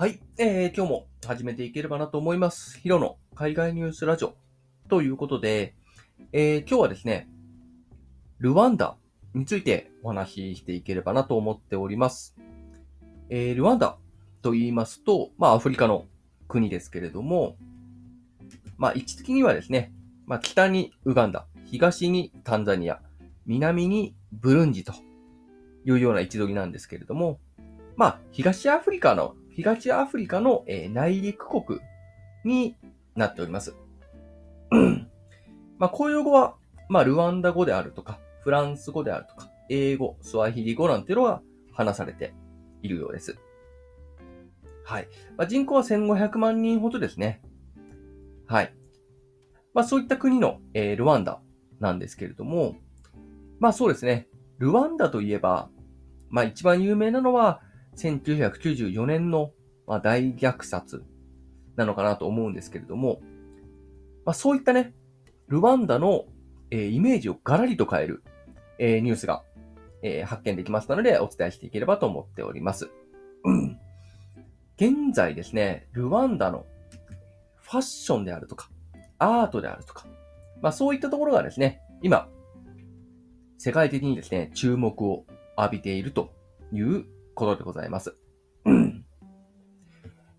はい、えー、今日も始めていければなと思います。ヒロの海外ニュースラジオということで、えー、今日はですね、ルワンダについてお話ししていければなと思っております。えー、ルワンダと言いますと、まあアフリカの国ですけれども、まあ位置的にはですね、まあ北にウガンダ、東にタンザニア、南にブルンジというような位置取りなんですけれども、まあ東アフリカの東アフリカの、え内陸国になっております。まあ、公用語は、まあ、ルワンダ語であるとか、フランス語であるとか、英語、スワヒリ語なんていうのが話されているようです。はい。まあ、人口は1500万人ほどですね。はい。まあ、そういった国の、えールワンダなんですけれども、まあそうですね。ルワンダといえば、まあ一番有名なのは、1994年の、まあ、大虐殺なのかなと思うんですけれども、まあ、そういったね、ルワンダの、えーイメージをガラリと変える、えーニュースが、えー発見できましたのでお伝えしていければと思っております。うん現在ですね、ルワンダのファッションであるとか、アートであるとか、まあそういったところがですね、今、世界的にですね、注目を浴びているということでございます。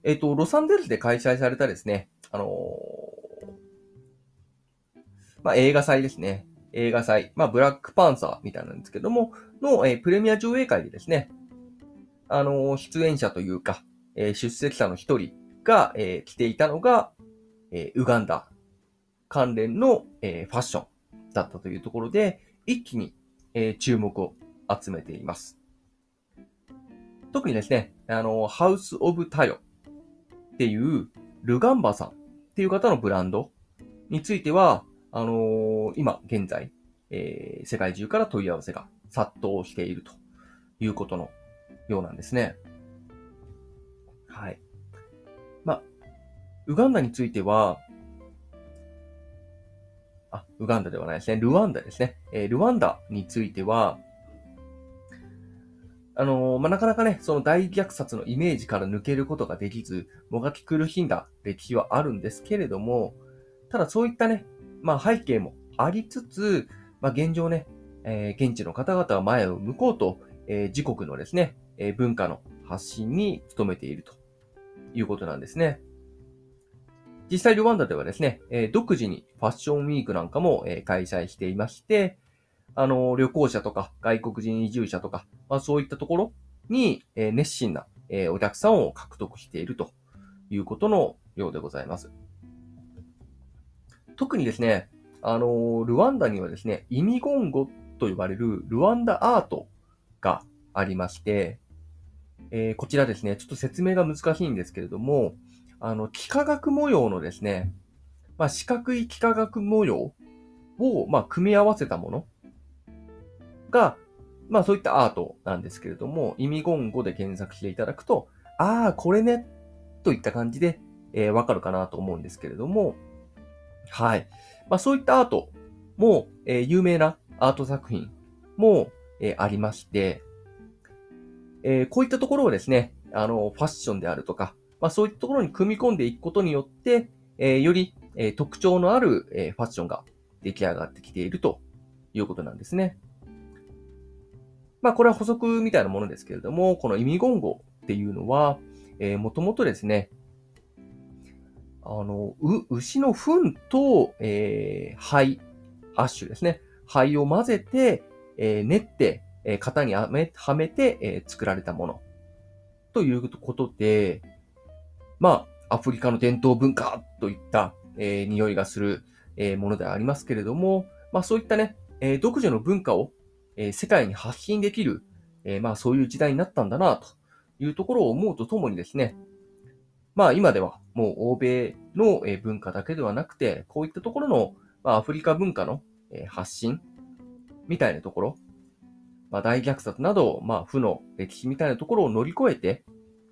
えっと、ロサンゼルスで開催されたですね、あのーまあ、映画祭ですね。映画祭。まあ、ブラックパンサーみたいなんですけども、の、えープレミア上映会でですね、あのー出演者というか、え出席者の一人が、えー着ていたのが、えウガンダ関連の、えファッションだったというところで、一気に、え注目を集めています。特にですね、あの、ハウス・オブ・タヨっていう、ルガンバさんっていう方のブランドについては、あのー今現在、えー世界中から問い合わせが殺到しているということのようなんですね。はい。まあ、ウガンダについては、あ、ウガンダではないですね。ルワンダですね。えールワンダについては、あのーまあ、なかなかね、その大虐殺のイメージから抜けることができず、もがき苦しんだ歴史はあるんですけれども、ただそういったね、まあ背景もありつつ、まあ現状ね、えー現地の方々は前を向こうと、えー自国のですね、え文化の発信に努めているということなんですね。実際ルワンダではですね、え独自にファッションウィークなんかも、え開催していまして、あの旅行者とか外国人移住者とか、まあそういったところに、え熱心な、えお客さんを獲得しているということのようでございます。特にですね、あのルワンダにはですね、イミゴンゴと呼ばれるルワンダアートがありまして、えーこちらですね、ちょっと説明が難しいんですけれども、あの、幾何学模様のですね、まあ、四角い幾何学模様を、まあ、組み合わせたものが、まあ、そういったアートなんですけれども、意味言語で検索していただくと、ああ、これね、といった感じで、えーわかるかなと思うんですけれども、はい。まあ、そういったアートも、えー有名なアート作品も、えーありまして、えこういったところをですね、あの、ファッションであるとか、まあそういったところに組み込んでいくことによって、えより、え特徴のある、えファッションが出来上がってきているということなんですね。まあこれは補足みたいなものですけれども、この意味言語っていうのは、えー、もともとですね、あの、う、牛の糞と、えー灰、アッシュですね。灰を混ぜて、えー練って、えー型にはめはめて、えー作られたもの。ということで、まあ、アフリカの伝統文化といった、えー匂いがする、えーものでありますけれども、まあそういったね、えー独自の文化を、えー世界に発信できる、えーまあそういう時代になったんだな、というところを思うとともにですね、まあ今ではもう欧米の文化だけではなくて、こういったところの、まあ、アフリカ文化の発信みたいなところ、まあ大虐殺など、まあ負の歴史みたいなところを乗り越えて、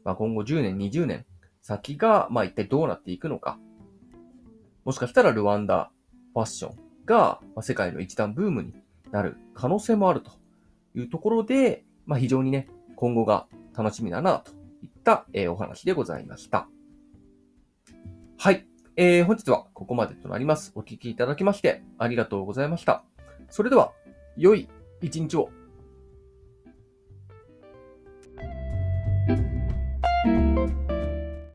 まあ今後10年、20年先が、まあ一体どうなっていくのか。もしかしたらルワンダファッションが、まあ、世界の一段ブームになる可能性もあるというところで、まあ非常にね、今後が楽しみだなといった、えー、お話でございました。はい。えー、本日はここまでとなります。お聴きいただきましてありがとうございました。それでは、良い一日を